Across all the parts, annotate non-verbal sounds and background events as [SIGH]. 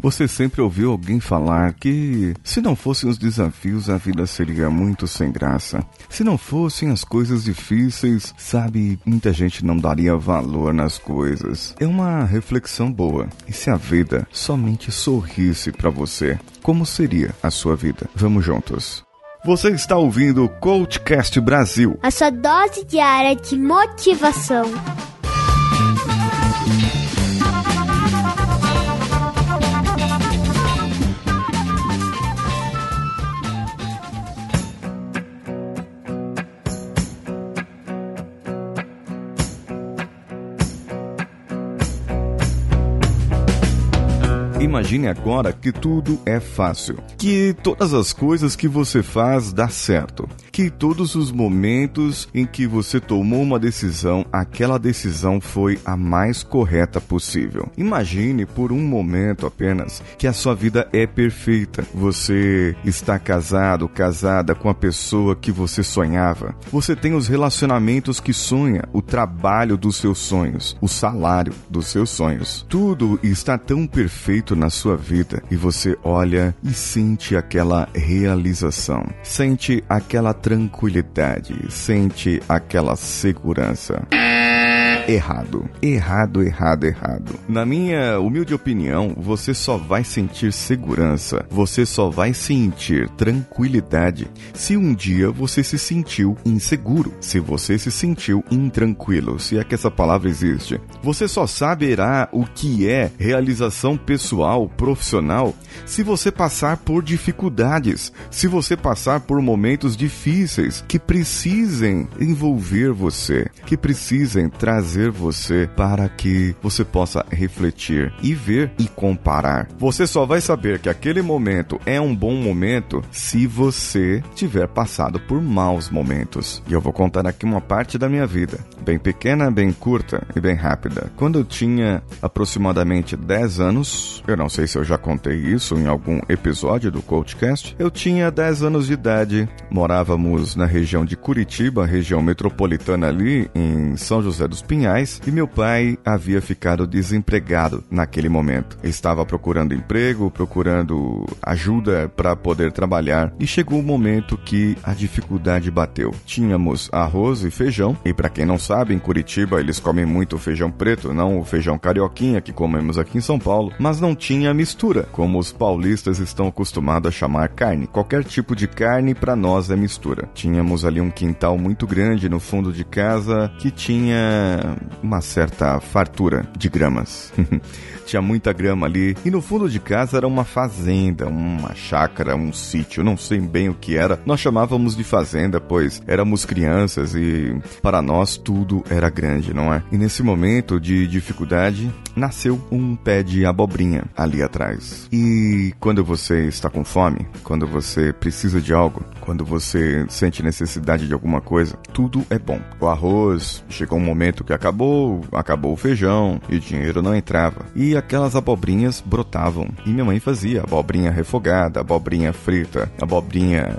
Você sempre ouviu alguém falar que se não fossem os desafios, a vida seria muito sem graça. Se não fossem as coisas difíceis, sabe, muita gente não daria valor nas coisas. É uma reflexão boa. E se a vida somente sorrisse para você, como seria a sua vida? Vamos juntos. Você está ouvindo o Coachcast Brasil. A sua dose diária de motivação. Imagine agora que tudo é fácil, que todas as coisas que você faz dá certo, que todos os momentos em que você tomou uma decisão, aquela decisão foi a mais correta possível. Imagine por um momento apenas que a sua vida é perfeita. Você está casado, casada com a pessoa que você sonhava. Você tem os relacionamentos que sonha, o trabalho dos seus sonhos, o salário dos seus sonhos. Tudo está tão perfeito na sua vida e você olha e sente aquela realização, sente aquela tranquilidade, sente aquela segurança errado. Errado, errado, errado. Na minha humilde opinião, você só vai sentir segurança, você só vai sentir tranquilidade se um dia você se sentiu inseguro, se você se sentiu intranquilo, se é que essa palavra existe. Você só saberá o que é realização pessoal, profissional, se você passar por dificuldades, se você passar por momentos difíceis que precisem envolver você, que precisem trazer trazer você para que você possa refletir e ver e comparar. Você só vai saber que aquele momento é um bom momento se você tiver passado por maus momentos. E eu vou contar aqui uma parte da minha vida, bem pequena, bem curta e bem rápida. Quando eu tinha aproximadamente 10 anos, eu não sei se eu já contei isso em algum episódio do Coachcast, eu tinha 10 anos de idade, morávamos na região de Curitiba, região metropolitana ali em São José dos Pinhais e meu pai havia ficado desempregado naquele momento. Estava procurando emprego, procurando ajuda para poder trabalhar e chegou o um momento que a dificuldade bateu. Tínhamos arroz e feijão e para quem não sabe, em Curitiba eles comem muito feijão preto, não o feijão carioquinha que comemos aqui em São Paulo, mas não tinha mistura, como os paulistas estão acostumados a chamar carne. Qualquer tipo de carne para nós é mistura. Tínhamos ali um quintal muito grande no fundo de casa que tinha uma certa fartura de gramas. [LAUGHS] Tinha muita grama ali e no fundo de casa era uma fazenda, uma chácara, um sítio, não sei bem o que era. Nós chamávamos de fazenda, pois éramos crianças e para nós tudo era grande, não é? E nesse momento de dificuldade nasceu um pé de abobrinha ali atrás. E quando você está com fome, quando você precisa de algo, quando você sente necessidade de alguma coisa, tudo é bom. O arroz chegou um momento que acabou, acabou o feijão e o dinheiro não entrava. E aquelas abobrinhas brotavam. E minha mãe fazia abobrinha refogada, abobrinha frita, abobrinha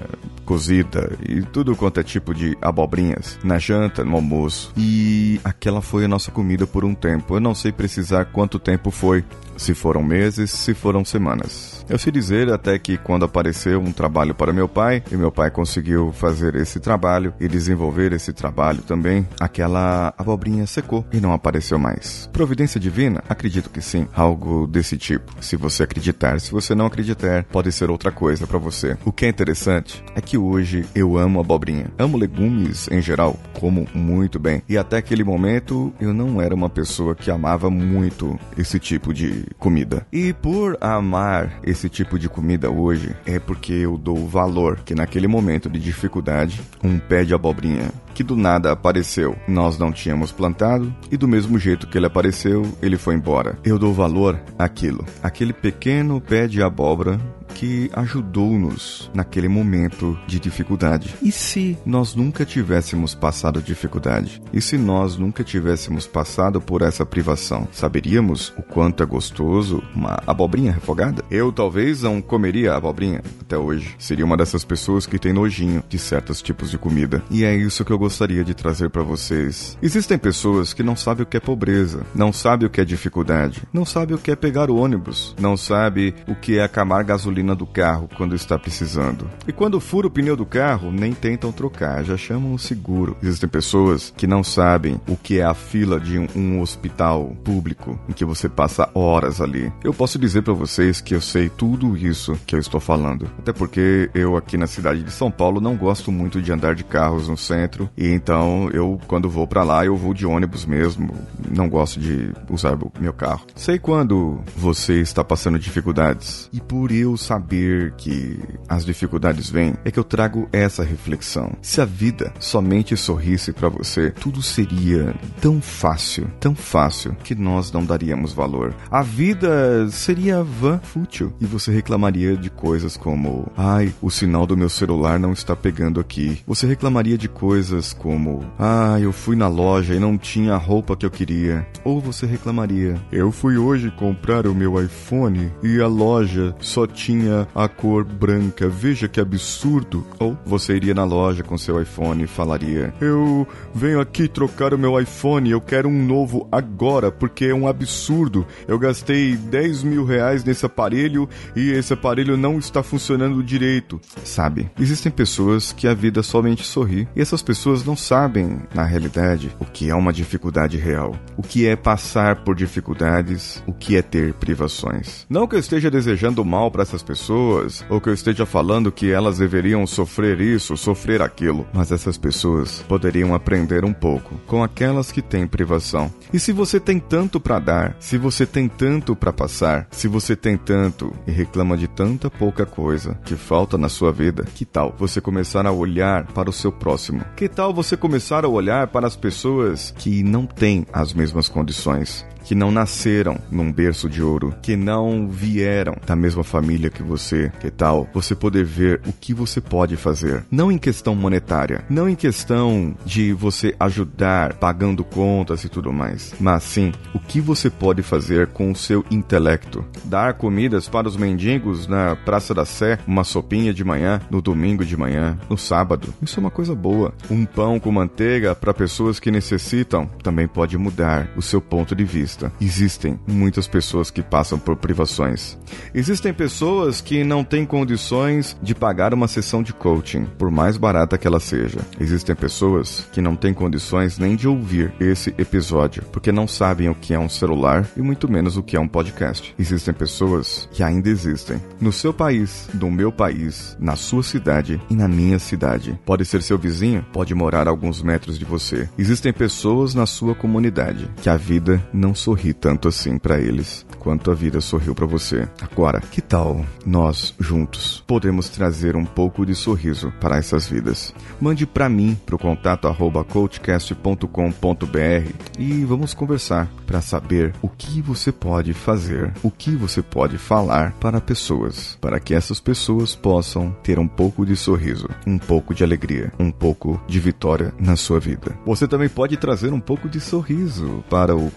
cozida e tudo quanto é tipo de abobrinhas na janta, no almoço. E aquela foi a nossa comida por um tempo. Eu não sei precisar quanto tempo foi, se foram meses, se foram semanas. Eu sei dizer até que quando apareceu um trabalho para meu pai, e meu pai conseguiu fazer esse trabalho e desenvolver esse trabalho também, aquela abobrinha secou e não apareceu mais. Providência divina? Acredito que sim, algo desse tipo. Se você acreditar, se você não acreditar, pode ser outra coisa para você. O que é interessante é que hoje eu amo abobrinha. Amo legumes em geral, como muito bem. E até aquele momento eu não era uma pessoa que amava muito esse tipo de comida. E por amar esse tipo de comida hoje é porque eu dou valor que naquele momento de dificuldade, um pé de abobrinha que do nada apareceu, nós não tínhamos plantado e do mesmo jeito que ele apareceu, ele foi embora. Eu dou valor àquilo. Aquele pequeno pé de abóbora que ajudou-nos naquele momento de dificuldade. E se nós nunca tivéssemos passado dificuldade? E se nós nunca tivéssemos passado por essa privação? Saberíamos o quanto é gostoso uma abobrinha refogada? Eu talvez não comeria abobrinha até hoje. Seria uma dessas pessoas que tem nojinho de certos tipos de comida. E é isso que eu gostaria de trazer para vocês. Existem pessoas que não sabem o que é pobreza, não sabem o que é dificuldade, não sabem o que é pegar o ônibus, não sabem o que é acamar gasolina do carro quando está precisando. E quando fura o pneu do carro, nem tentam trocar, já chamam o seguro. Existem pessoas que não sabem o que é a fila de um, hospital público em que você passa horas ali. Eu posso dizer para vocês que eu sei tudo isso que eu estou falando, até porque eu aqui na cidade de São Paulo não gosto muito de andar de carros no centro e então eu quando vou para lá eu vou de ônibus mesmo, não gosto de usar meu carro. Sei quando você está passando dificuldades e por eu saber que as dificuldades vêm é que eu trago essa reflexão. Se a vida somente sorrisse para você, tudo seria tão fácil, tão fácil que nós não daríamos valor. A vida seria vã, fútil e você reclamaria de coisas como: "Ai, o sinal do meu celular não está pegando aqui". Você reclamaria de coisas como: "Ah, eu fui na loja e não tinha a roupa que eu queria". Ou você reclamaria: "Eu fui hoje comprar o meu iPhone e a loja só tinha a cor branca. Veja que absurdo". Ou você iria na loja com seu iPhone e falaria: "Eu venho aqui trocar o meu iPhone, eu quero um novo agora porque é um absurdo. Eu gastei 10 mil reais nesse aparelho e esse aparelho não está funcionando direito". Sabe? Existem pessoas que a vida somente sorri e essas pessoas não sabem, na realidade, o que é uma dificuldade real, o que é passar por dificuldades, o que é ter privações. Não que eu esteja desejando mal para essas pessoas ou que eu esteja falando que elas deveriam sofrer isso, sofrer aquilo, mas essas pessoas poderiam aprender um pouco com aquelas que têm privação. E se você tem tanto para dar, se você tem tanto para passar, se você tem tanto e reclama de tanta pouca coisa que falta na sua vida, que tal você começar a olhar para o seu próximo? Que tal você começar a olhar para as pessoas que não têm as mesmas condições? Que não nasceram num berço de ouro, que não vieram da mesma família que você. Que tal você poder ver o que você pode fazer? Não em questão monetária, não em questão de você ajudar pagando contas e tudo mais, mas sim o que você pode fazer com o seu intelecto. Dar comidas para os mendigos na Praça da Sé, uma sopinha de manhã, no domingo de manhã, no sábado. Isso é uma coisa boa. Um pão com manteiga para pessoas que necessitam também pode mudar o seu ponto de vista. Existem muitas pessoas que passam por privações. Existem pessoas que não têm condições de pagar uma sessão de coaching, por mais barata que ela seja. Existem pessoas que não têm condições nem de ouvir esse episódio, porque não sabem o que é um celular e muito menos o que é um podcast. Existem pessoas que ainda existem. No seu país, no meu país, na sua cidade e na minha cidade. Pode ser seu vizinho, pode morar a alguns metros de você. Existem pessoas na sua comunidade que a vida não sorri tanto assim para eles quanto a vida sorriu para você. Agora, que tal nós juntos podemos trazer um pouco de sorriso para essas vidas? Mande para mim pro contato arroba coachcast.com.br e vamos conversar para saber o que você pode fazer, o que você pode falar para pessoas, para que essas pessoas possam ter um pouco de sorriso, um pouco de alegria, um pouco de vitória na sua vida. Você também pode trazer um pouco de sorriso para o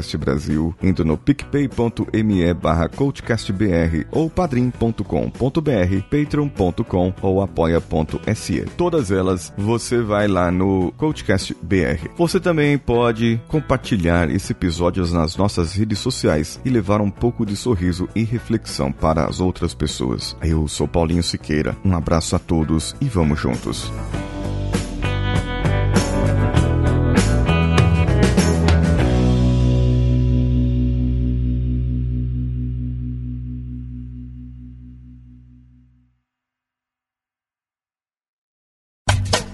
Coachcast Brasil indo no picpay.me barra coachcastbr ou padrim.com.br, patreon.com ou apoia.se. Todas elas você vai lá no Coachcast BR. Você também pode compartilhar esse episódio nas nossas redes sociais e levar um pouco de sorriso e reflexão para as outras pessoas. Eu sou Paulinho Siqueira, um abraço a todos e vamos juntos.